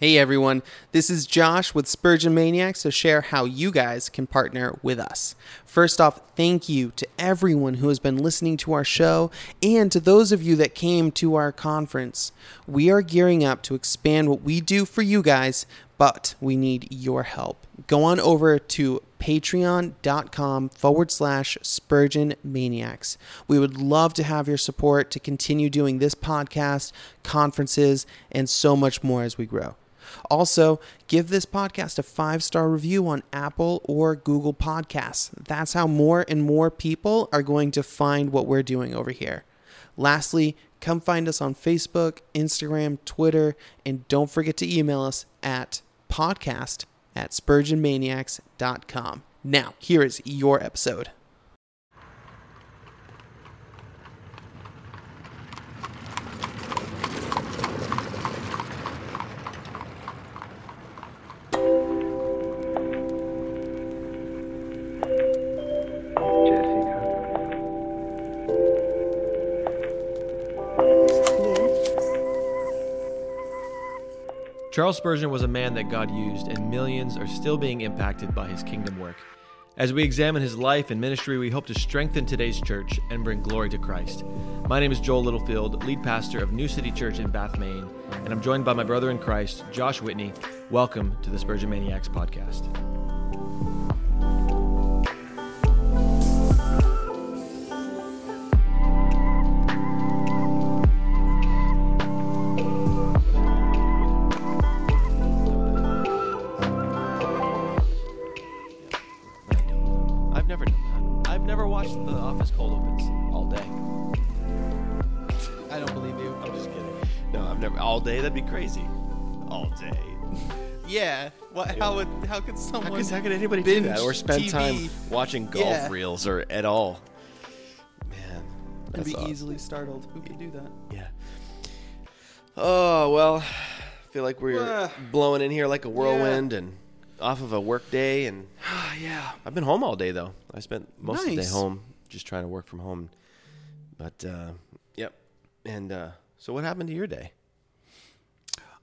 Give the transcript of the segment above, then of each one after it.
Hey everyone, this is Josh with Spurgeon Maniacs to share how you guys can partner with us. First off, thank you to everyone who has been listening to our show and to those of you that came to our conference. We are gearing up to expand what we do for you guys, but we need your help. Go on over to patreon.com forward slash Spurgeon Maniacs. We would love to have your support to continue doing this podcast, conferences, and so much more as we grow. Also, give this podcast a five star review on Apple or Google Podcasts. That's how more and more people are going to find what we're doing over here. Lastly, come find us on Facebook, Instagram, Twitter, and don't forget to email us at podcast at spurgeonmaniacs.com. Now, here is your episode. Charles Spurgeon was a man that God used, and millions are still being impacted by his kingdom work. As we examine his life and ministry, we hope to strengthen today's church and bring glory to Christ. My name is Joel Littlefield, lead pastor of New City Church in Bath, Maine, and I'm joined by my brother in Christ, Josh Whitney. Welcome to the Spurgeon Maniacs podcast. How could someone How could, how could anybody do that or spend TV? time watching golf Yeah. reels or at all? Man, and be awesome. easily startled? Who could do that? Yeah. Oh well, I feel like we're Uh, blowing in here like a whirlwind and off of a work day, and yeah. I've been home all day though. I spent most of the day home, just trying to work from home. But uh, yep. And uh, so, what happened to your day?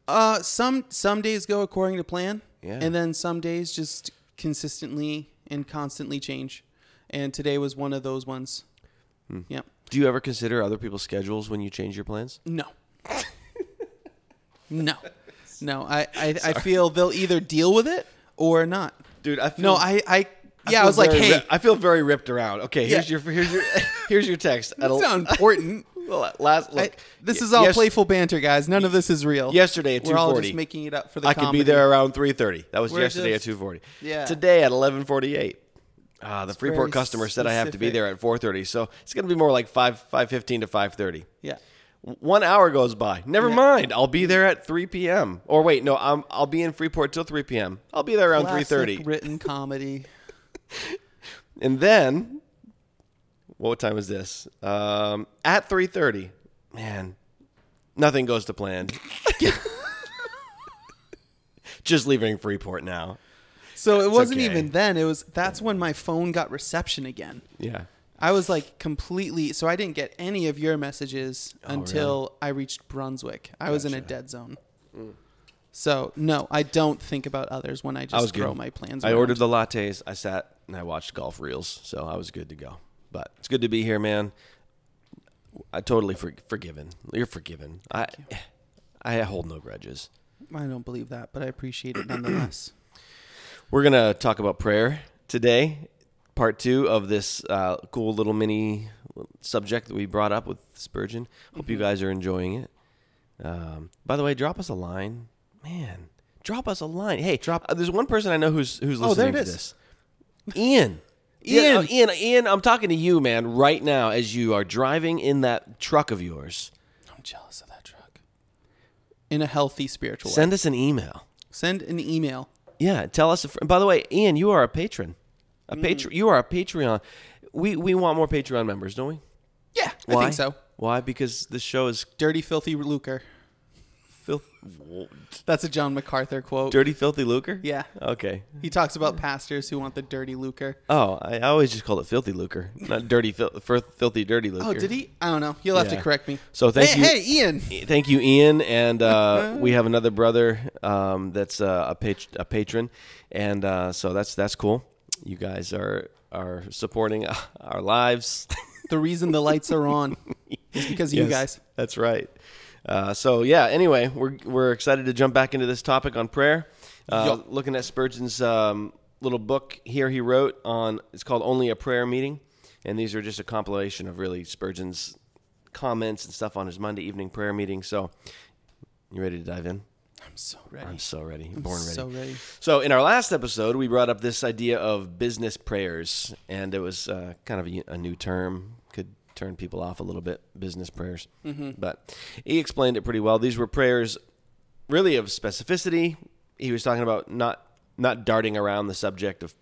Uh, some some days go according to plan, Yeah. and then some days just consistently and constantly change. And today was one of those ones. Hmm. Yep. Do you ever consider other people's schedules when you change your plans? No. no. No. I, I I feel they'll either deal with it or not. Dude, I feel No. I I yeah. I, feel was like, hey, ri- I feel very ripped around. Okay, here's Yeah. your here's your here's your text. That's not important. Well, last I, look, this y- is all yes- playful banter, guys. None of this is real. Yesterday at two forty, We're all 2:40. just making it up for the I could be there around 3:30. That was We're yesterday just- at 2:40. Yeah. Today at 11:48. Ah, the It's Freeport customer said I have to be there at 4:30, so it's going to be more like 5 5:15 to 5:30. Yeah. One hour goes by. Never Yeah. mind. I'll be there at 3 p.m. Or wait, no, I'm, I'll be in Freeport till 3 p.m. I'll be there around 3:30. Written comedy. And then, what time is this? Um, at 3:30. Man, nothing goes to plan. Just leaving Freeport now. So it wasn't okay. even then. It was that's when my phone got reception again. Yeah. I was like completely so I didn't get any of your messages Oh, until I reached Brunswick. I was in a dead zone. So no, I don't think about others when I just I throw good. my plans. I ordered the lattes. I sat and I watched golf reels, so I was good to go. But it's good to be here, man. I totally for, forgiven. You're forgiven. I I hold no grudges. I don't believe that, but I appreciate it nonetheless. We're gonna talk about prayer today, part two of this uh, cool little mini subject that we brought up with Spurgeon. Hope you guys are enjoying it. Um, by the way, drop us a line, man. Drop us a line. Hey, Drop- Uh, there's one person I know who's who's Oh, listening there it to is. this. Ian. Ian. uh, Ian, Ian, I'm talking to you, man, right now as you are driving in that truck of yours. I'm jealous of that truck. In a healthy spiritual way. Send us an email. Send an email. Yeah, tell us. If, by the way, Ian, you are a patron. A Mm. patron. You are a Patreon. We we want more Patreon members, don't we? Yeah, I think so. Why? Because this show is Dirty, filthy lucre. Filth, That's a John MacArthur quote. dirty, filthy lucre. Yeah. Okay. He talks about pastors who want the dirty lucre. Oh, I, always just called it filthy lucre, not dirty, fil- filthy, dirty lucre. Oh, did he? I don't know. You'll have to correct me. So thank hey, you. Hey, Ian. Thank you, Ian, and uh, we have another brother um, that's uh, a, pat- a patron, and uh, so that's that's cool. You guys are are supporting our lives. The reason the lights are on is because of you guys. That's right. Uh, so yeah. Anyway, we're we're excited to jump back into this topic on prayer. Uh, Yup. Looking at Spurgeon's um, little book here, he wrote on. It's called "Only a Prayer Meeting," and these are just a compilation of really Spurgeon's comments and stuff on his Monday evening prayer meeting. So, you ready to dive in? I'm so ready. I'm so ready. Born ready. So ready. So, in our last episode, we brought up this idea of business prayers, and it was uh, kind of a, a new term. Turn people off a little bit, business prayers. Mm-hmm. But he explained it pretty well. These were prayers really of specificity. He was talking about not not darting around the subject of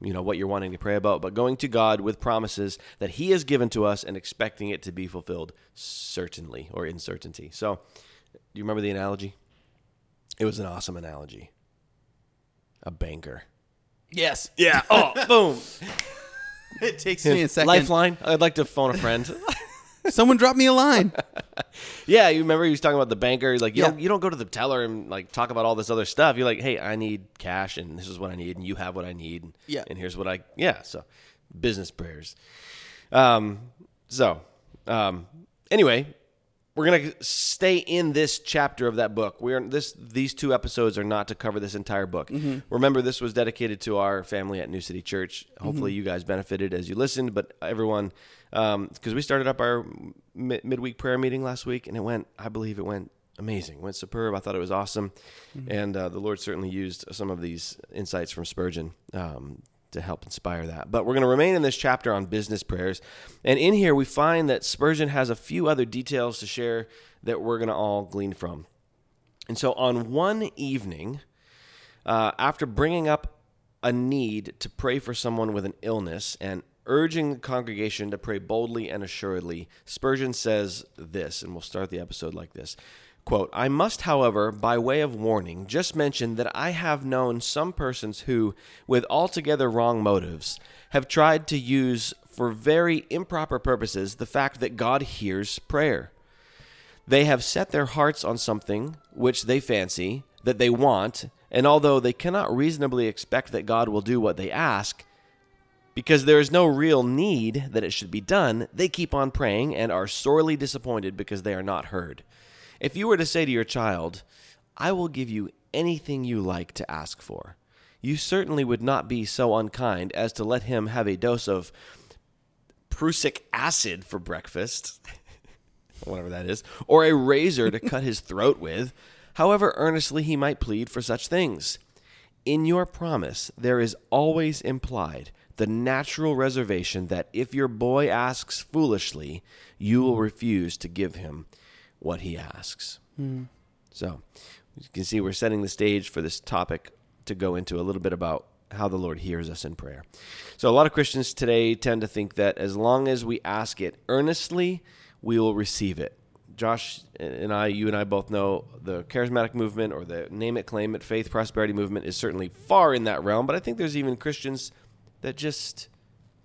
you know what you're wanting to pray about, but going to God with promises that He has given to us and expecting it to be fulfilled certainly or in certainty. So, do you remember the analogy? It was an awesome analogy. A banker. Yes. Yeah. Oh, boom. It takes me a second. Lifeline. I'd like to phone a friend. Someone drop me a line. yeah, you remember he was talking about the banker. He's like you Yeah. don't you don't go to the teller and like talk about all this other stuff. You're like, hey, I need cash, and this is what I need, and you have what I need. and- Yeah. And here's what I yeah. So, business prayers. Um. So, um. Anyway, we're gonna stay in this chapter of that book. We're this these two episodes are not to cover this entire book. Remember, this was dedicated to our family at New City Church. Hopefully, you guys benefited as you listened, but everyone, because we started up our mid- midweek prayer meeting last week, and it went. I believe it went amazing. It went superb. I thought it was awesome, and uh, the Lord certainly used some of these insights from Spurgeon. Um, to help inspire that. But we're going to remain in this chapter on business prayers. And in here, we find that Spurgeon has a few other details to share that we're going to all glean from. And so on one evening, uh, after bringing up a need to pray for someone with an illness and urging the congregation to pray boldly and assuredly, Spurgeon says this, and we'll start the episode like this. Quote, I must, however, by way of warning, just mention that I have known some persons who, with altogether wrong motives, have tried to use for very improper purposes the fact that God hears prayer. They have set their hearts on something which they fancy that they want, and although they cannot reasonably expect that God will do what they ask, because there is no real need that it should be done, they keep on praying and are sorely disappointed because they are not heard. If you were to say to your child, I will give you anything you like to ask for, you certainly would not be so unkind as to let him have a dose of prussic acid for breakfast, whatever that is, or a razor to cut his throat with, however earnestly he might plead for such things. In your promise, there is always implied the natural reservation that if your boy asks foolishly, you will refuse to give him what he asks. Hmm. So, you can see we're setting the stage for this topic to go into a little bit about how the Lord hears us in prayer. So, a lot of Christians today tend to think that as long as we ask it earnestly, we will receive it. Josh and I, you and I both know the charismatic movement or the name it, claim it, faith prosperity movement is certainly far in that realm, but I think there's even Christians that just,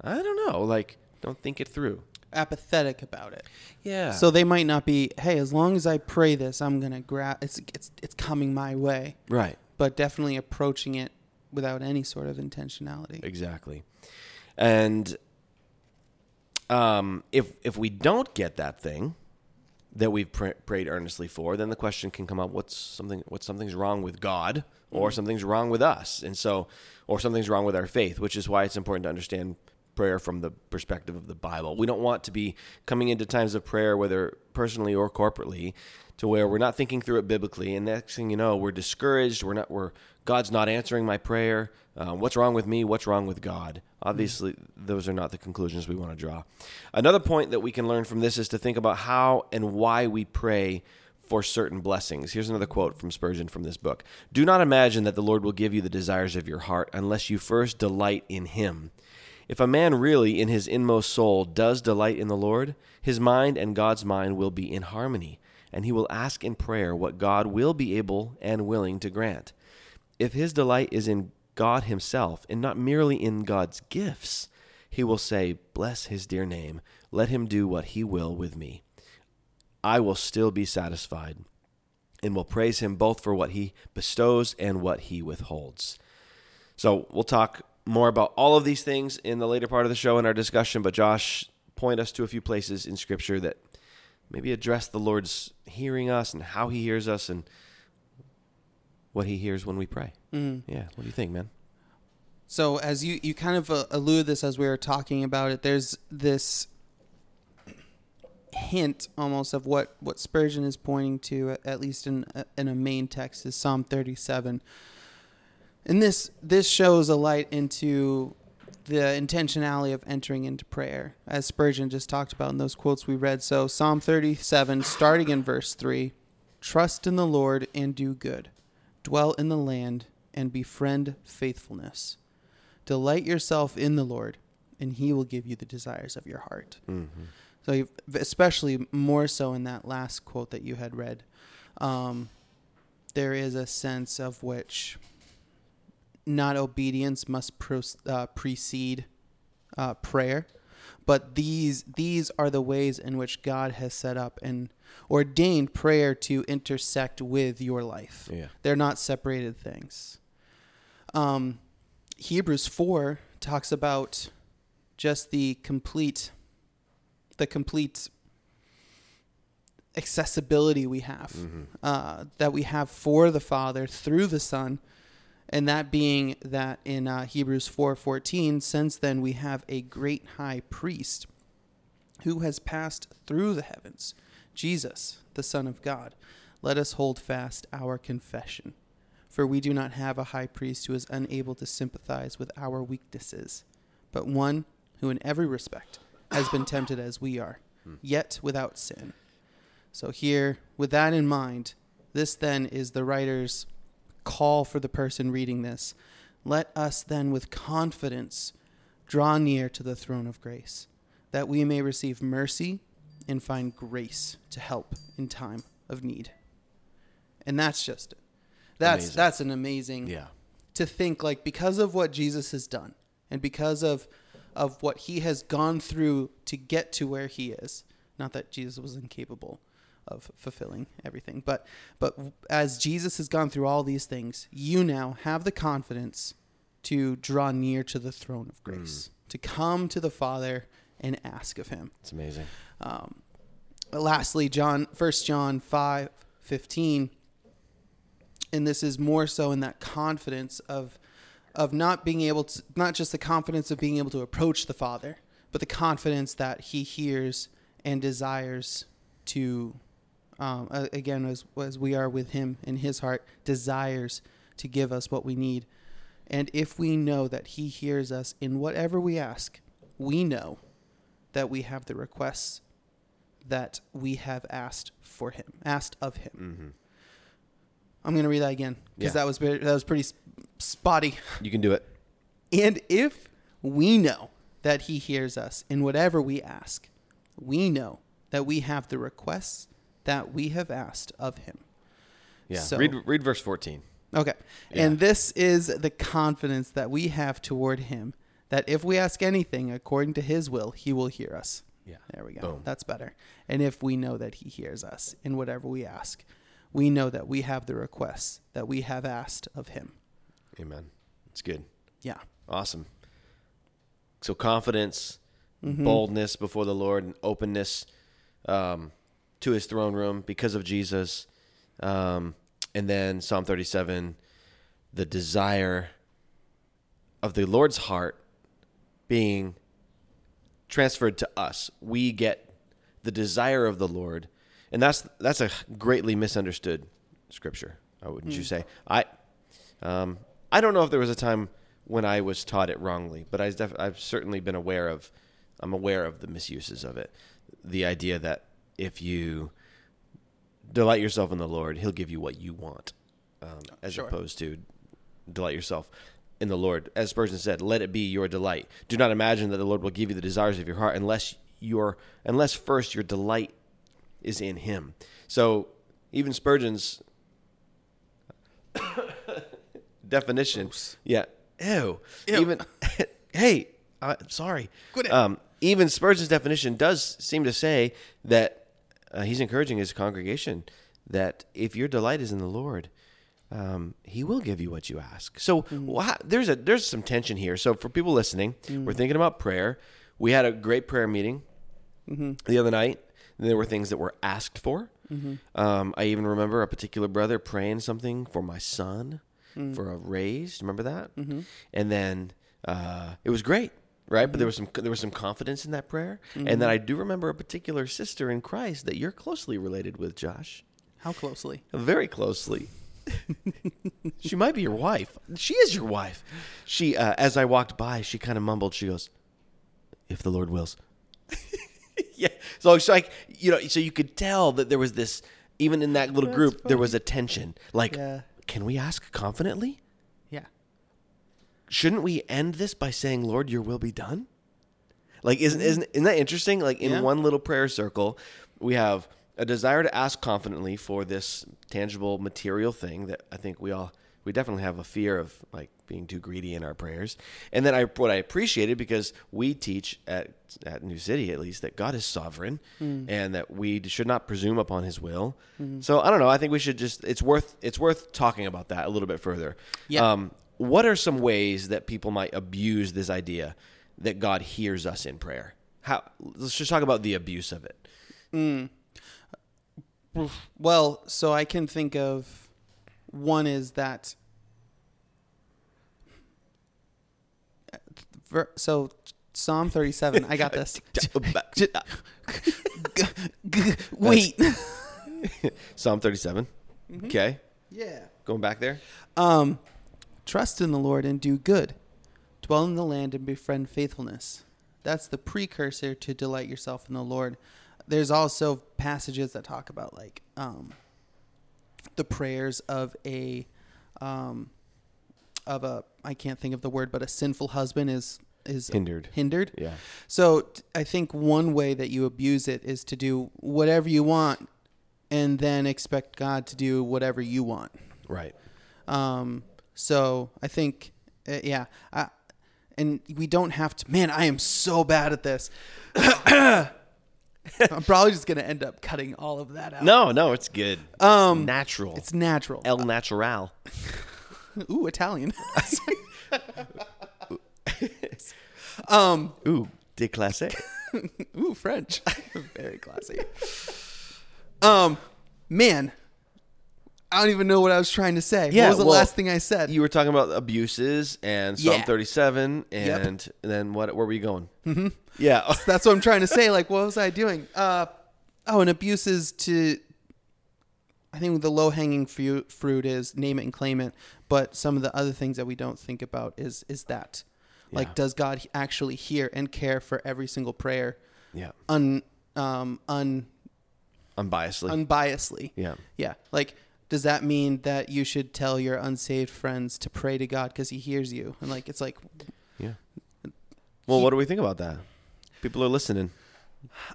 I don't know, like, don't think it through. Apathetic about it. Yeah. So they might not be, hey, as long as I pray this, I'm gonna grab it's it's it's coming my way. right. But definitely approaching it without any sort of intentionality. Exactly. And um, if if we don't get that thing that we've pr- prayed earnestly for, then the question can come up: What's something? What something's wrong with God, or something's wrong with us? And so, or something's wrong with our faith, which is why it's important to understand prayer from the perspective of the Bible. We don't want to be coming into times of prayer, whether personally or corporately, to where we're not thinking through it biblically, and next thing you know, we're discouraged. We're not. We're God's not answering my prayer. Uh, what's wrong with me? What's wrong with God? Obviously, those are not the conclusions we want to draw. Another point that we can learn from this is to think about how and why we pray for certain blessings. Here's another quote from Spurgeon from this book Do not imagine that the Lord will give you the desires of your heart unless you first delight in Him. If a man really, in his inmost soul, does delight in the Lord, his mind and God's mind will be in harmony, and he will ask in prayer what God will be able and willing to grant. If his delight is in God himself and not merely in God's gifts, he will say, Bless his dear name. Let him do what he will with me. I will still be satisfied and will praise him both for what he bestows and what he withholds. So we'll talk more about all of these things in the later part of the show in our discussion, but Josh, point us to a few places in Scripture that maybe address the Lord's hearing us and how he hears us and what he hears when we pray. Mm. Yeah, what do you think, man? So as you you kind of uh, alluded this as we were talking about it, there's this hint almost of what what Spurgeon is pointing to, at- at least in in a main text, is Psalm 37. And this this shows a light into the intentionality of entering into prayer, as Spurgeon just talked about in those quotes we read. So Psalm 37, starting in verse three, trust in the Lord and do good, dwell in the land and befriend faithfulness. Delight yourself in the Lord, and He will give you the desires of your heart. Mm-hmm. So, especially more so in that last quote that you had read, um, there is a sense of which not obedience must pro- uh, precede uh, prayer, but these these are the ways in which God has set up and ordained prayer to intersect with your life. Yeah. They're not separated things. Um, Hebrews 4 talks about just the complete the complete accessibility we have Mm-hmm. uh, that we have for the Father through the Son, and that being that in uh, Hebrews four fourteen, since then we have a great high priest who has passed through the heavens, Jesus, the Son of God. Let us hold fast our confession, for we do not have a high priest who is unable to sympathize with our weaknesses, but one who in every respect has been tempted as we are, yet without sin. So, here, with that in mind, this then is the writer's call for the person reading this. Let us then with confidence draw near to the throne of grace, that we may receive mercy and find grace to help in time of need. And that's just it. That's Amazing. that's an amazing Yeah. to think like because of what Jesus has done and because of of what he has gone through to get to where he is. Not that Jesus was incapable of fulfilling everything, but but as Jesus has gone through all these things, you now have the confidence to draw near to the throne of grace, to come to the Father and ask of him. It's amazing. Um, lastly, John, First John five fifteen, and this is more so in that confidence of of not being able to, not just the confidence of being able to approach the Father, but the confidence that He hears and desires to, um, again, as as we are with Him in His heart, desires to give us what we need. And if we know that He hears us in whatever we ask, we know that we have the requests that we have asked for him, asked of him. Mm-hmm. I'm going to read that again because Yeah. that was that was pretty spotty. You can do it. And if we know that he hears us in whatever we ask, we know that we have the requests that we have asked of him. Yeah. So- read read verse 14. Okay. Yeah. And this is the confidence that we have toward him that if we ask anything according to his will, he will hear us. Yeah. There we go. Boom. That's better. And if we know that he hears us in whatever we ask, we know that we have the requests that we have asked of him. Amen. It's good. Yeah. Awesome. So confidence, Mhm. boldness before the Lord, and openness um, to His throne room because of Jesus, um, and then Psalm thirty-seven, the desire of the Lord's heart being transferred to us. We get the desire of the Lord, and that's that's a greatly misunderstood scripture. Wouldn't you say? I um, I don't know if there was a time when I was taught it wrongly, but I def- I've certainly been aware of. I'm aware of the misuses of it. The idea that if you delight yourself in the Lord, He'll give you what you want, um, as Sure. opposed to delight yourself in the Lord. As Spurgeon said, "Let it be your delight." Do not imagine that the Lord will give you the desires of your heart unless your unless first your delight is in him. So even Spurgeon's definition, yeah, ew, Ew. even hey, uh, sorry. Um, even Spurgeon's definition does seem to say that uh, he's encouraging his congregation that if your delight is in the Lord, um, He will give you what you ask. So wha- there's a there's some tension here. So for people listening, we're thinking about prayer. We had a great prayer meeting the other night. There were things that were asked for. Um, I even remember a particular brother praying something for my son for a raise. Remember that? And then uh, it was great, right? But there was some there was some confidence in that prayer. And then I do remember a particular sister in Christ that you're closely related with, Josh, How closely? very closely. she might be your wife. She is your wife. She, uh, as I walked by, she kind of mumbled. She goes, "If the Lord wills." yeah. So it's like you know, so you could tell that there was this, even in that little group, there was a tension. Like, Yeah. can we ask confidently? Shouldn't we end this by saying, "Lord, Your will be done"? Like, isn't isn't isn't that interesting? Like in Yeah. one little prayer circle, we have a desire to ask confidently for this tangible material thing that I think we all we definitely have a fear of like being too greedy in our prayers. And then I what I appreciated because we teach at at New City at least that God is sovereign and that we should not presume upon his will. So I don't know, I think we should just it's worth it's worth talking about that a little bit further. Yeah. Um what are some ways that people might abuse this idea that God hears us in prayer? How let's just talk about the abuse of it. Well, so I can think of one is that. So Psalm 37, I got this. J- g- g- Wait. Psalm 37. Okay. Yeah. Going back there. Um, trust in the Lord and do good. Dwell in the land and befriend faithfulness. That's the precursor to delight yourself in the Lord. There's also passages that talk about like um, the prayers of a um, of a I can't think of the word, but a sinful husband is is Hindered. Hindered. Yeah. So t- I think one way that you abuse it is to do whatever you want, and then expect God to do whatever you want. Right. Um, so I think, uh, yeah, I, and we don't have to. Man, I am so bad at this. I'm probably just gonna end up cutting all of that out. No, no, it's good. Um, natural. it's natural. El natural. Ooh, Italian. um, Ooh, de classe. ooh, French. Very classy. Um, man, I don't even know what I was trying to say. Yeah, what was the well, last thing I said? You were talking about abuses and Psalm Yeah. 37, Yep. and, and then what? Where were you going? Mm-hmm. Yeah. That's what I'm trying to say. Like, what was I doing? Uh, oh, and abuse is to. I think the low hanging fruit, fruit is name it and claim it, but some of the other things that we don't think about is is that, like, does God actually hear and care for every single prayer, yeah. un um un Unbiasedly. unbiasedly? yeah. Yeah, like. Does that mean that you should tell your unsaved friends to pray to God because He hears you? And like, it's like, Yeah. Well, what do we think about that? People are listening.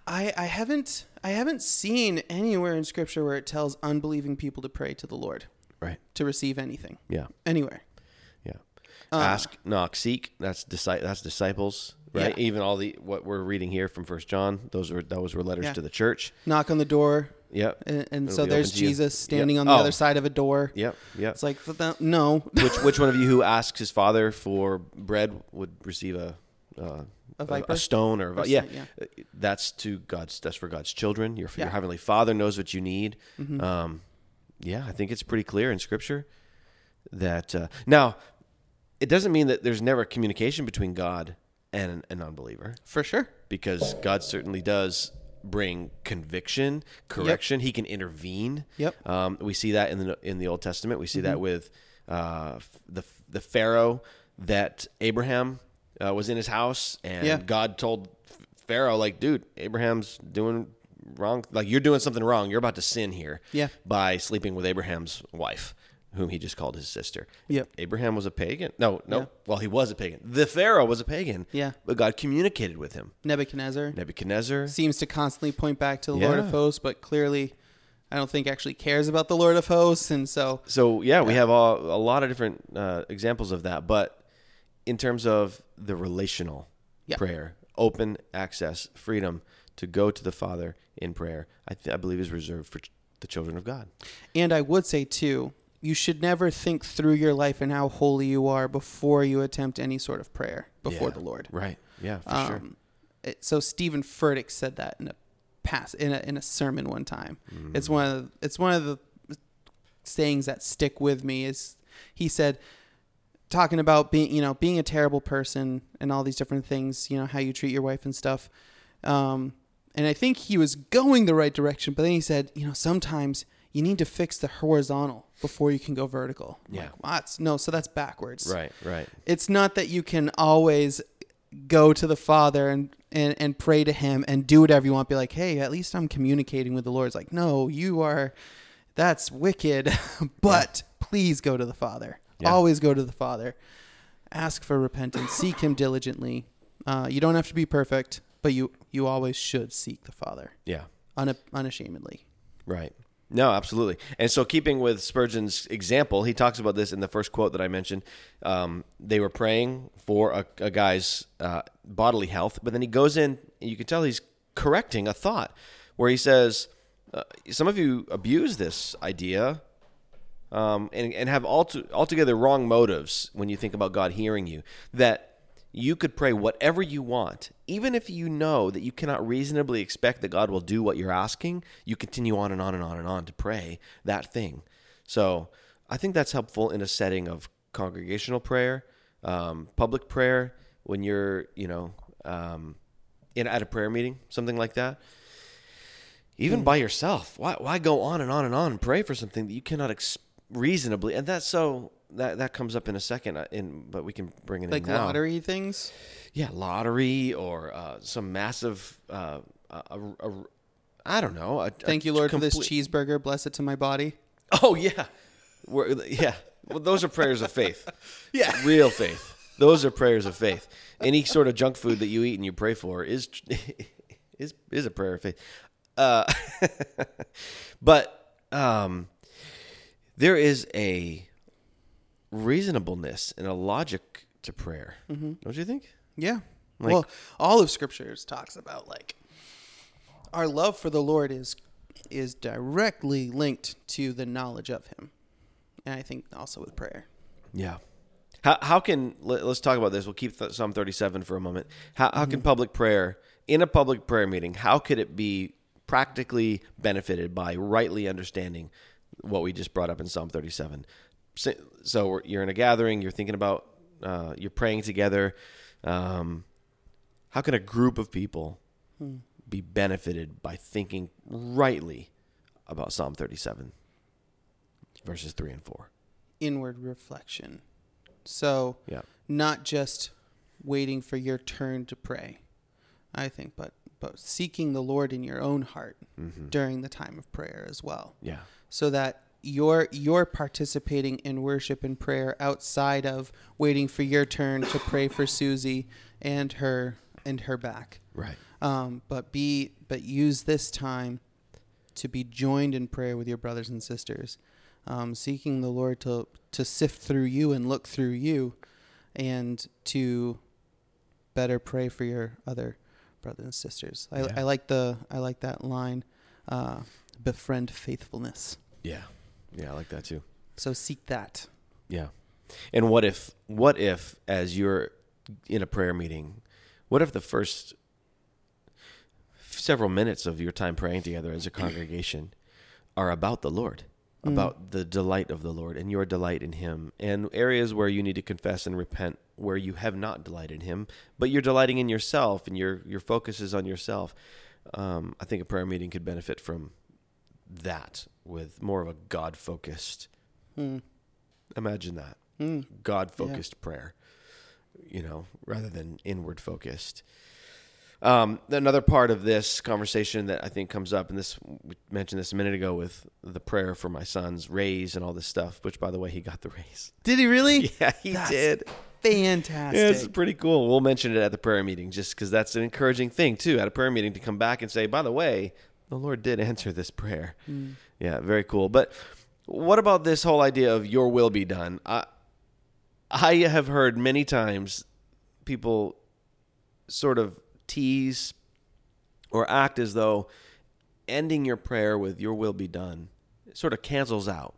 I, I haven't I haven't seen anywhere in scripture where it tells unbelieving people to pray to the Lord Right. to receive anything Yeah. anywhere. Yeah. Uh, Ask, knock, seek. That's disci- That's disciples, right? Yeah. Even all the what we're reading here from First John. Those were those were letters Yeah. to the church. Knock on the door, Yep. and, and so there's. Jesus standing Yep. on the Oh. other side of a door. Yep. Yep. It's like no, which which one of you who asks his father for bread would receive a uh, A a stone or, Or yeah, something, that's to God's that's for God's children. Your your heavenly Father knows what you need. Mm-hmm. Um, yeah, I think it's pretty clear in Scripture that uh, now it doesn't mean that there's never communication between God and an unbeliever for sure. because God certainly does bring conviction, correction. He can intervene. Yep. Mm-hmm. Um, we see that in the in the Old Testament. We see that with uh, the the Pharaoh that Abraham uh, was in his house, and Yeah. God told Pharaoh, like, dude, Abraham's doing wrong. Like, you're doing something wrong. You're about to sin here. Yeah. By sleeping with Abraham's wife. Whom he just called his sister. Yep. Abraham was a pagan. No, no. Yeah. Well, he was a pagan. The Pharaoh was a pagan. Yeah. But God communicated with him. Nebuchadnezzar Nebuchadnezzar. seems to constantly point back to the Lord of Hosts, but clearly, I don't think actually cares about the Lord of Hosts, and so So yeah, we have a, a lot of different uh, examples of that. But in terms of the relational Yeah. prayer, open access, freedom to go to the Father in prayer, I, th- I believe is reserved for ch- the children of God. And I would say too, you should never think through your life and how holy you are before you attempt any sort of prayer before Yeah. the Lord. Right. Yeah, for sure. Um, it, so Steven Furtick said that in a pass in a in a sermon one time. Mm. It's one of the, it's one of the sayings that stick with me. Is he said talking about being you know being a terrible person and all these different things. You know how you treat your wife and stuff. Um, and I think he was going the right direction, but then he said, you know, sometimes you need to fix the horizontal before you can go vertical. I'm Yeah. Like, what? No, so that's backwards Right, right. it's not that you can always go to the Father and, and, and pray to Him and do whatever you want. Be like, hey, at least I'm communicating with the Lord. It's like, no, you are, that's wicked. but please go to the Father. Yeah. Always go to the Father. Ask for repentance. Seek Him diligently. Uh, you don't have to be perfect, but you you always should seek the Father Yeah. una- unashamedly. Right. No, absolutely. And so, keeping with Spurgeon's example, he talks about this in the first quote that I mentioned. Um, they were praying for a, a guy's uh, bodily health, but then he goes in, and you can tell he's correcting a thought where he says, uh, Some of you abuse this idea um, and, and have alto- altogether wrong motives when you think about God hearing you. That you could pray whatever you want, even if you know that you cannot reasonably expect that God will do what you're asking. You continue on and on and on and on to pray that thing. So I think that's helpful in a setting of congregational prayer, um, public prayer, when you're, you know, um, in at a prayer meeting, something like that. Even by yourself, why why go on and on and on and pray for something that you cannot ex- reasonably? And that's so that that comes up in a second. uh, In but we can bring it Like in now. lottery things. yeah, lottery or uh, some massive. Uh, a, a, a, I don't know. A, Thank a you, Lord, for this complete- cheeseburger. Bless it to my body. Oh yeah, We're, yeah. Well, those are prayers of faith. Yeah. real faith. Those are prayers of faith. Any sort of junk food that you eat and you pray for is is is a prayer of faith. Uh, but um, there is a reasonableness and a logic to prayer, mm-hmm. don't you think? Yeah. Like- well, all of scriptures talks about like our love for the Lord is is directly linked to the knowledge of him. And I think also with prayer. Yeah. How, how can let, us talk about this? We'll keep th- Psalm 37 for a moment. How, how can mm-hmm. public prayer in a public prayer meeting? How could it be practically benefited by rightly understanding what we just brought up in Psalm 37? So, you're in a gathering. You're thinking about uh, you're praying together. Um, how can a group of people be benefited by thinking rightly about Psalm 37, verses three and four? Inward reflection. So Yeah. not just waiting for your turn to pray, I think, but but seeking the Lord in your own heart during the time of prayer as well. Yeah. so that you're you're participating in worship and prayer outside of waiting for your turn to pray for Susie and her and her back. Right. Um, but be but use this time to be joined in prayer with your brothers and sisters, um, seeking the Lord to to sift through you and look through you, and to better pray for your other brothers and sisters. I, Yeah. I like the I like that line, uh, befriend faithfulness. Yeah. Yeah, I like that too. So seek that. Yeah. And what if what if as you're in a prayer meeting, what if the first several minutes of your time praying together as a congregation are about the Lord, about the delight of the Lord and your delight in him and areas where you need to confess and repent where you have not delighted in him, but you're delighting in yourself and your your focus is on yourself. Um, I think a prayer meeting could benefit from that with more of a God focused Hmm. Imagine that. Hmm. God focused prayer, you know, rather than inward focused. Um, another part of this conversation that I think comes up, and this we mentioned this a minute ago with the prayer for my son's raise and all this stuff. Which, by the way, he got the raise. Did he really? Yeah, he That's did. Fantastic. Yeah, it's pretty cool. We'll mention it at the prayer meeting, just because that's an encouraging thing too. At a prayer meeting, to come back and say, "By the way, the Lord did answer this prayer." Hmm. Yeah, very cool. But what about this whole idea of "Your will be done"? I I have heard many times people sort of tease or act as though ending your prayer with "Your will be done" sort of cancels out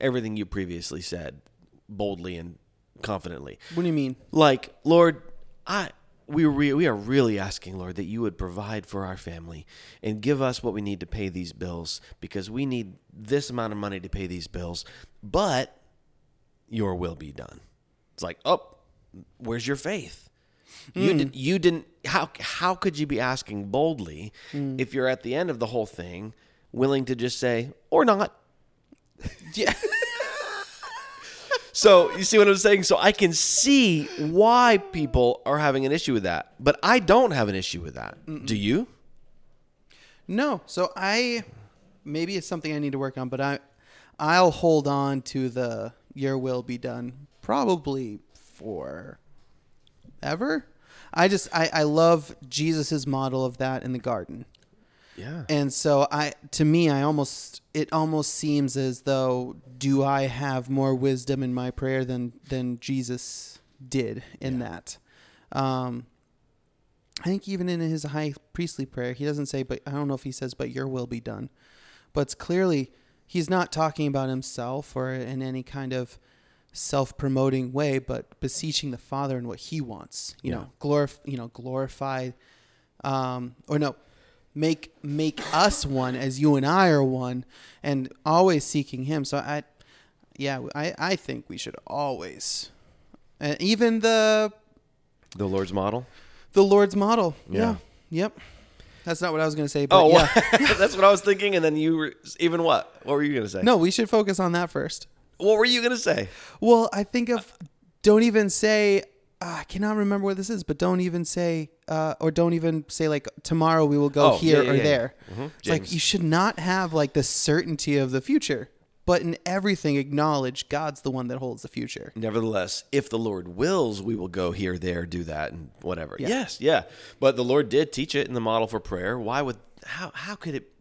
everything you previously said boldly and confidently. what do you mean? Like, Lord, I we re- we are really asking, Lord, that you would provide for our family and give us what we need to pay these bills because we need this amount of money to pay these bills, but your will be done. It's like, oh, where's your faith? You hmm. did, you didn't how how could you be asking boldly hmm. if you're at the end of the whole thing willing to just say or not Yeah. So you see what I'm saying? So I can see why people are having an issue with that, but I don't have an issue with that. Do you? No. So I maybe it's something I need to work on, but I I'll hold on to the your will be done probably for ever. I just I, I love Jesus's model of that in the garden. Yeah. And so I to me I almost it almost seems as though do I have more wisdom in my prayer than than Jesus did in that. Um I think even in his high priestly prayer he doesn't say but I don't know if he says but your will be done. But it's clearly he's not talking about himself or in any kind of self-promoting way but beseeching the father and what he wants you Yeah. know glorify you know glorify um or no make make us one as you and I are one and always seeking him so I yeah I I think we should always and even the The Lord's model? the Lord's model yeah, Yeah. yep that's not what I was going to say but Oh, yeah that's what I was thinking. And then you were even what? What were you going to say? no we should focus on that first What were you going to say? Well, I think of don't even say uh, I cannot remember what this is, but don't even say uh, or don't even say like tomorrow we will go Oh, here yeah, or yeah, yeah. there. Mhm. It's like James. you should not have like the certainty of the future, but in everything acknowledge God's the one that holds the future. Nevertheless, if the Lord wills, we will go here, there, do that, and whatever. Yes, yeah. But the Lord did teach it in the model for prayer. Why would how how could it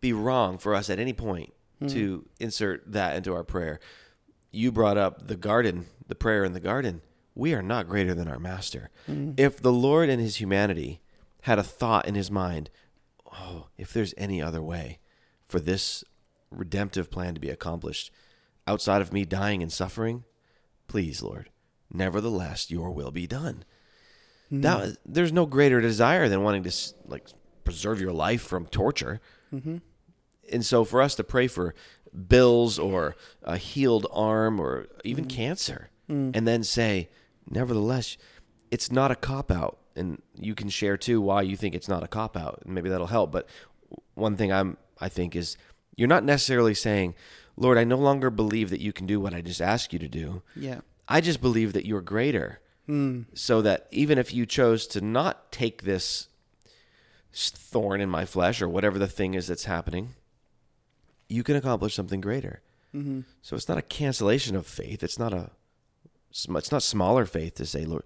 be wrong for us at any point to insert that into our prayer? You brought up the garden, the prayer in the garden. We are not greater than our master. Mm. If the Lord in his humanity had a thought in his mind, oh, if there's any other way for this redemptive plan to be accomplished outside of me dying and suffering, please, Lord, nevertheless, your will be done. Mm. That, there's no greater desire than wanting to like preserve your life from torture. Mm-hmm. And so, for us to pray for bills or a healed arm or even mm. cancer, and then say, nevertheless, it's not a cop out. And you can share too why you think it's not a cop out, and maybe that'll help. But one thing I'm I think is you're not necessarily saying, Lord, I no longer believe that you can do what I just asked you to do. Yeah. I just believe that you're greater. So that even if you chose to not take this thorn in my flesh or whatever the thing is that's happening, you can accomplish something greater. Mm-hmm. So it's not a cancellation of faith. It's not a. sm- It's not smaller faith to say, Lord,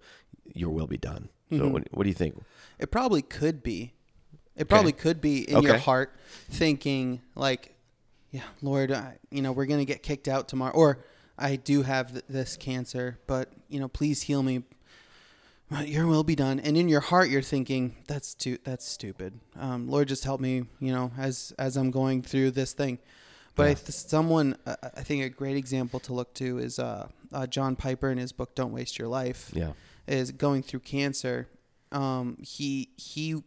Your will be done. So what, what do you think? It probably could be. It probably could be in your heart thinking like, yeah, Lord, I, you know, we're going to get kicked out tomorrow or I do have th- this cancer, but you know, please heal me. But Your will be done. And in your heart you're thinking that's too that's stupid. Um, Lord just help me, you know, as as I'm going through this thing. But I th- someone uh, I think a great example to look to is uh, uh, John Piper in his book Don't Waste Your Life Yeah. is going through cancer, um, he he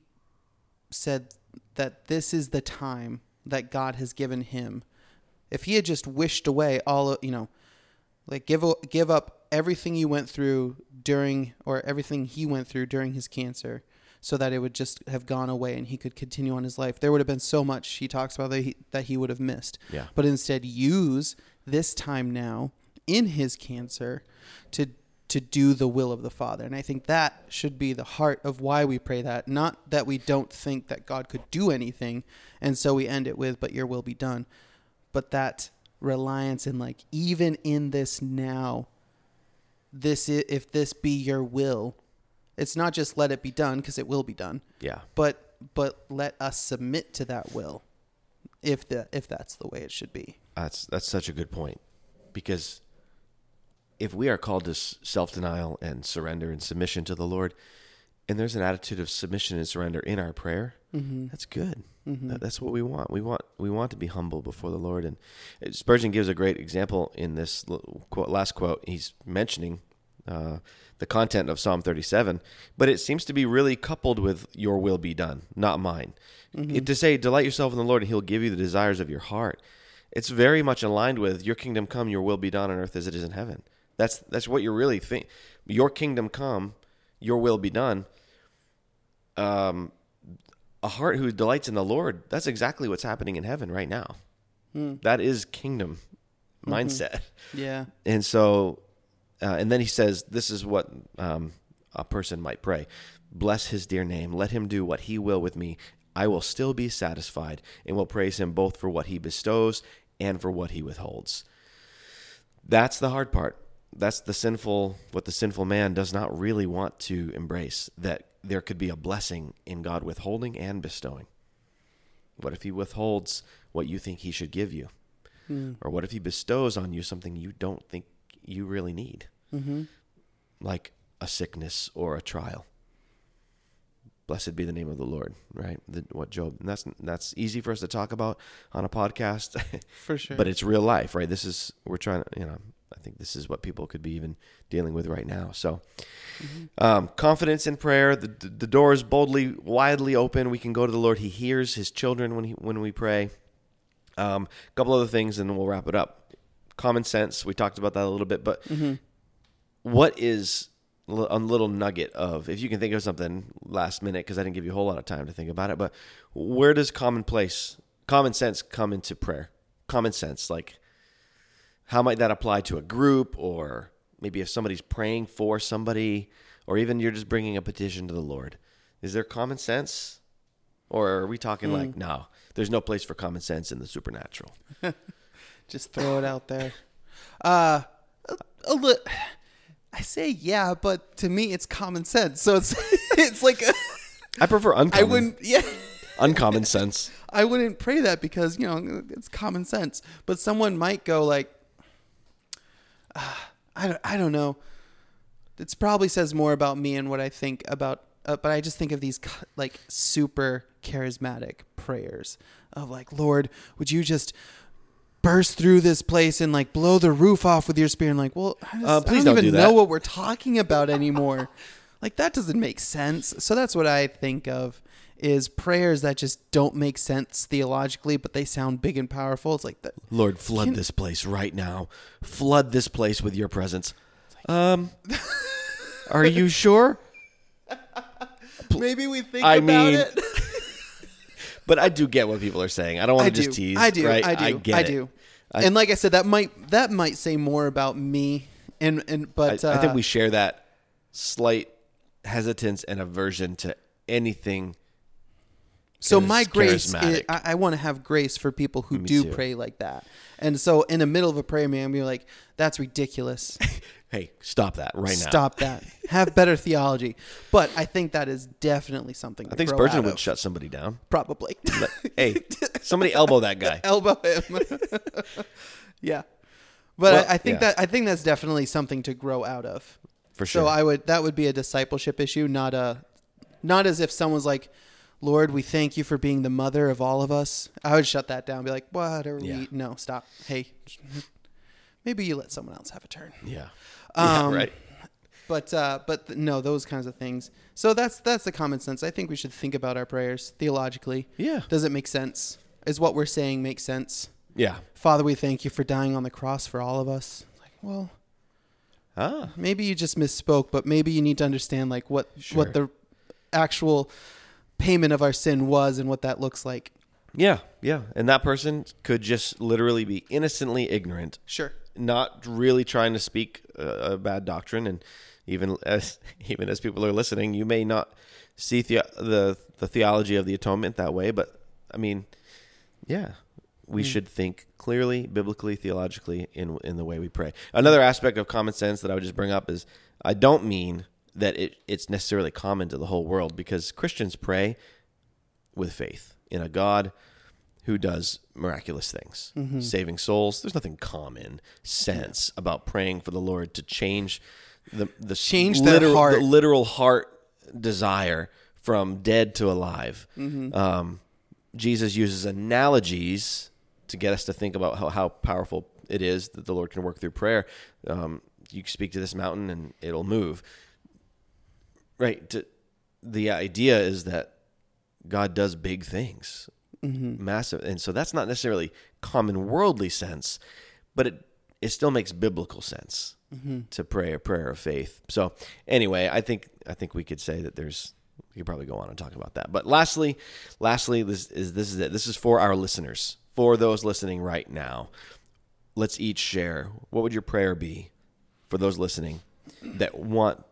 said that this is the time that God has given him. If he had just wished away all, of- you know, like give give up everything you went through during or everything he went through during his cancer, so that it would just have gone away and he could continue on his life. There would have been so much he talks about that he, that he would have missed. Yeah. But instead, use this time now in his cancer to to do the will of the Father. And I think that should be the heart of why we pray that. Not that we don't think that God could do anything, and so we end it with, but your will be done. But that reliance in, like, even in this now, this if this be your will, it's not just let it be done because it will be done, Yeah. but but let us submit to that will, if the if that's the way it should be. That's that's such a good point because if we are called to self-denial and surrender and submission to the Lord, and there's an attitude of submission and surrender in our prayer, that's good. That- that's what we want. We want we want to be humble before the Lord. And uh, Spurgeon gives a great example in this quote, last quote. He's mentioning uh, the content of Psalm 37, but it seems to be really coupled with "Your will be done, not mine." It, to say, "Delight yourself in the Lord, and He'll give you the desires of your heart." It's very much aligned with "Your kingdom come, Your will be done on earth as it is in heaven." That's that's what you're really think. Your kingdom come, Your will be done. Um, a heart who delights in the Lord, that's exactly what's happening in heaven right now. That is kingdom mindset. Yeah. And so, uh, and then he says, this is what um, a person might pray Bless his dear name. Let him do what he will with me. I will still be satisfied and will praise him both for what he bestows and for what he withholds. That's the hard part. That's the sinful, what the sinful man does not really want to embrace that there could be a blessing in God withholding and bestowing. What if he withholds what you think he should give you? Or what if he bestows on you something you don't think you really need? Mm-hmm. Like a sickness or a trial. Blessed be the name of the Lord, right? The, what Job, and that's that's easy for us to talk about on a podcast, For sure. but it's real life, right? This is we're trying to, you know, I think this is what people could be even dealing with right now. So, um, confidence in prayer. The, the the door is boldly, widely open. We can go to the Lord. He hears His children when he when we pray. Um, a couple other things, and then we'll wrap it up. Common sense. We talked about that a little bit, but mm-hmm. what is a little nugget of if you can think of something last minute because I didn't give you a whole lot of time to think about it, but where does commonplace, common sense come into prayer? Common sense, like how might that apply to a group or maybe if somebody's praying for somebody or even you're just bringing a petition to the Lord? Is there common sense? Or are we talking hmm. like, no, there's no place for common sense in the supernatural? Just throw it out there. Uh, a, a li- I say yeah, but to me it's common sense. So it's it's like a, I prefer uncommon. I wouldn't yeah uncommon sense. I wouldn't pray that because you know it's common sense. But someone might go like, ah, I don't I don't know. It probably says more about me and what I think about. Uh, but I just think of these like super charismatic prayers of like, Lord, would you just burst through this place and like blow the roof off with your spear? And like, well, I, just, Uh, I please don't don't even do know what we're talking about anymore. like that doesn't make sense. So that's what I think of is prayers that just don't make sense theologically, but they sound big and powerful. It's like that. Lord, flood Can- this place right now. Flood this place with your presence. Um, are you sure? Maybe we think I about mean, it. But I do get what people are saying. I don't want I to do. just tease. I do. Right? I do. I I do. I- and like I said, that might that might say more about me. And and I, but uh, I think we share that slight hesitance and aversion to anything. so my grace. Is. I, I want to have grace for people who Me do too. pray like that. And so in the middle of a prayer, man, be like, "That's ridiculous. Hey, stop that right now. Stop that. Have better theology." But I think that is definitely something. To I think Spurgeon would of. shut somebody down. probably But, hey, somebody elbow that guy. elbow him. yeah, but Well, I, I think yeah. that I think that's definitely something to grow out of. For sure. So I would that would be a discipleship issue, not a not as if someone's like, Lord, we thank you for being the mother of all of us. I would shut that down, be like, What are Yeah. we no, stop. Hey maybe you let someone else have a turn. yeah. Um, yeah. Right. But uh but th- no, those kinds of things. So that's that's the common sense. I think we should think about our prayers theologically. Yeah. Does it make sense? Is what we're saying make sense? Yeah. Father, we thank you for dying on the cross for all of us. Like, well, Ah. maybe you just misspoke, but maybe you need to understand like what Sure. what the actual payment of our sin was and what that looks like. Yeah, yeah. And that person could just literally be innocently ignorant, Sure. Not really trying to speak a, a bad doctrine. And even as even as people are listening, you may not see the the, the theology of the atonement that way. But I mean, yeah, we hmm. should think clearly, biblically, theologically in in the way we pray. Another aspect of common sense that I would just bring up is I don't mean that it, it's necessarily common to the whole world because Christians pray with faith in a God who does miraculous things, saving souls. There's nothing common sense about praying for the Lord to change the the Change literal, heart. the literal heart desire from dead to alive. Um, Jesus uses analogies to get us to think about how, how powerful it is that the Lord can work through prayer. Um, you speak to this mountain and it'll move. Right. To, the idea is that God does big things, Mm-hmm. massive, and so that's not necessarily common worldly sense, but it it still makes biblical sense mm-hmm. to pray a prayer of faith. So anyway, I think I think we could say that there's we could probably go on and talk about that. But lastly, lastly, this is this is it. This is for our listeners, for those listening right now. Let's each share. What would your prayer be for those listening that want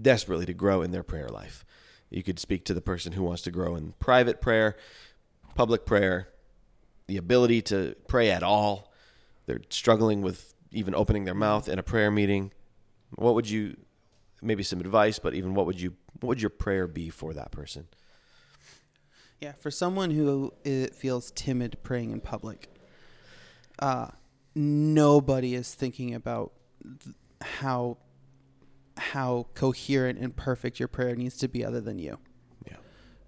desperately to grow in their prayer life. You could speak to the person who wants to grow in private prayer, public prayer, the ability to pray at all. They're struggling with even opening their mouth in a prayer meeting. What would you maybe some advice, but even what would you what would your prayer be for that person? Yeah, for someone who feels timid praying in public, uh, nobody is thinking about how how coherent and perfect your prayer needs to be other than you.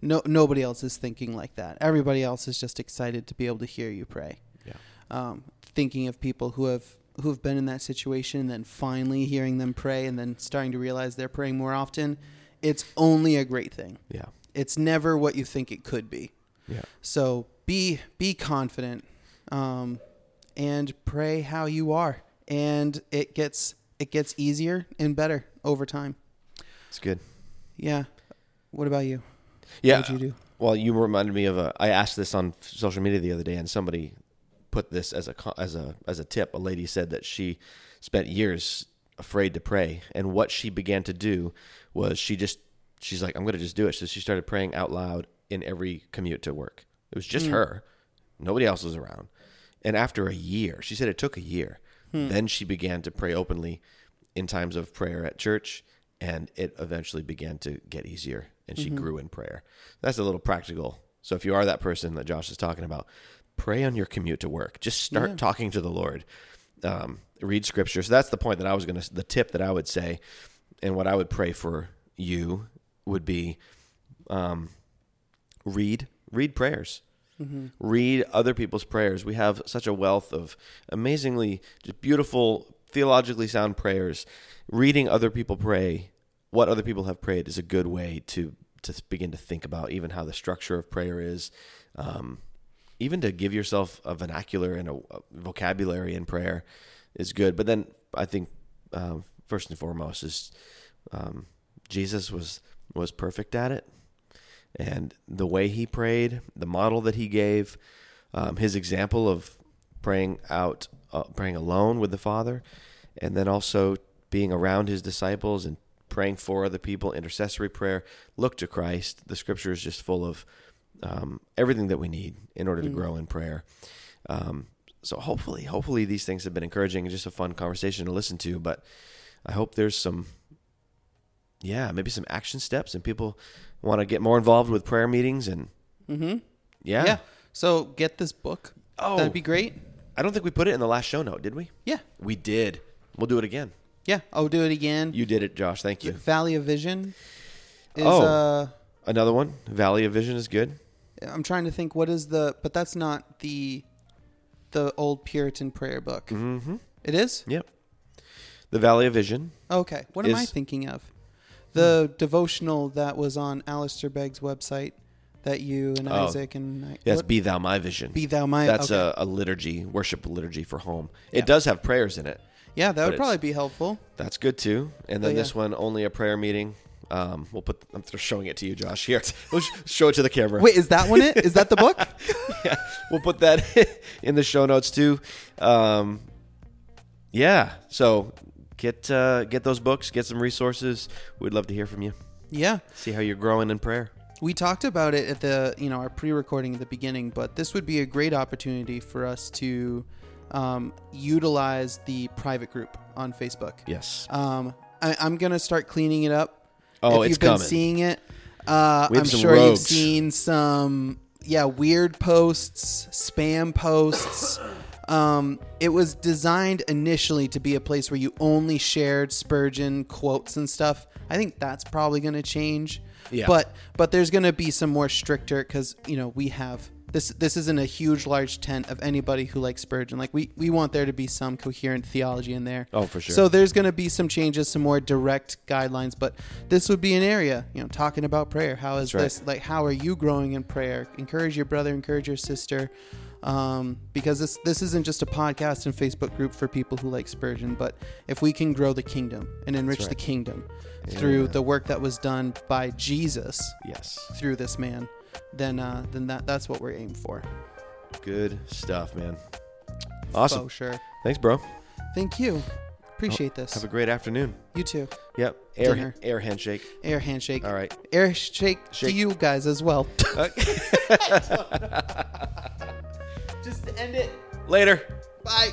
No, nobody else is thinking like that. Everybody else is just excited to be able to hear you pray. Yeah. Um, thinking of people who have who have been in that situation, and then finally hearing them pray, and then starting to realize they're praying more often. It's only a great thing. Yeah. It's never what you think it could be. Yeah. So be be confident, um, and pray how you are, and it gets it gets easier and better over time. It's good. Yeah. What about you? Yeah. What would you do? Well, you reminded me of a. I asked this on social media the other day, and somebody put this as a as a as a tip. A lady said that she spent years afraid to pray, and what she began to do was she just she's like, I'm going to just do it. So she started praying out loud in every commute to work. It was just hmm. her, nobody else was around. And after a year, she said it took a year. Hmm. Then she began to pray openly in times of prayer at church, and it eventually began to get easier, and she grew in prayer. That's a little practical. So if you are that person that Josh is talking about, pray on your commute to work. Just start talking to the Lord. Um, read scripture. So that's the point that I was going to, the tip that I would say, and what I would pray for you would be um, read read prayers read other people's prayers we have such a wealth of amazingly just beautiful theologically sound prayers reading other people pray what other people have prayed is a good way to to begin to think about even how the structure of prayer is. Um, even to give yourself a vernacular and a, a vocabulary in prayer is good. But then i think um, first and foremost is um, jesus was was perfect at it. And the way he prayed, the model that he gave, um, his example of praying out, uh, praying alone with the Father, and then also being around his disciples and praying for other people, intercessory prayer. Look to Christ. The Scripture is just full of um, everything that we need in order to grow in prayer. Um, so hopefully, hopefully these things have been encouraging and just a fun conversation to listen to. But I hope there's some yeah, maybe some action steps, and people want to get more involved with prayer meetings and Mm-hmm. yeah. Yeah. So get this book. Oh. That'd be great. I don't think we put it in the last show note, did we? Yeah. We did. We'll do it again. Yeah. I'll do it again. You did it, Josh. Thank you. Valley of Vision is Oh. uh Another one. Valley of Vision is good. I'm trying to think what is the but that's not the the old Puritan prayer book. Mm-hmm. It is? Yep. The Valley of Vision. Okay. What am I thinking of? The devotional that was on Alistair Begg's website that you and Oh. Isaac and Yes, what? Be Thou My Vision. Be Thou My That's okay. a, a liturgy, worship liturgy for home. Yeah. It does have prayers in it. Yeah, that but would probably be helpful. That's good too. And then But this one, only a prayer meeting. Um, we'll put. I'm showing it to you, Josh. Here, we'll sh- show it to the camera. Wait, is that one it? Is that the book? yeah, we'll put that in the show notes too. Um, yeah, so get uh, get those books, get some resources. We'd love to hear from you. Yeah. See how you're growing in prayer. We talked about it at the you know our pre-recording at the beginning, but this would be a great opportunity for us to um, utilize the private group on Facebook. Yes. Um, I, I'm gonna start cleaning it up. Oh, if it's you've been seeing it, uh, I'm sure you've seen some yeah weird posts, spam posts. Um, it was designed initially to be a place where you only shared Spurgeon quotes and stuff. I think that's probably going to change. Yeah. But but there's going to be some more stricter because you know we have this. This isn't a huge large tent of anybody who likes Spurgeon. Like we we want there to be some coherent theology in there. Oh, for sure. So there's going to be some changes, some more direct guidelines, but this would be an area, you know, talking about prayer. How is right. this like? How are you growing in prayer? Encourage your brother, encourage your sister, um, because this this isn't just a podcast and Facebook group for people who like Spurgeon, but if we can grow the kingdom and enrich right. the kingdom through the work that was done by Jesus Yes. through this man, then uh, then that that's what we're aiming for. Good stuff, man. Awesome. Oh, sure. Thanks, bro. Thank you. Appreciate this. Have a great afternoon. you too. Yep. Air Dinner. air handshake. Air handshake. All right. Air shake, shake. to you guys as well. Just to end it. Later. Bye.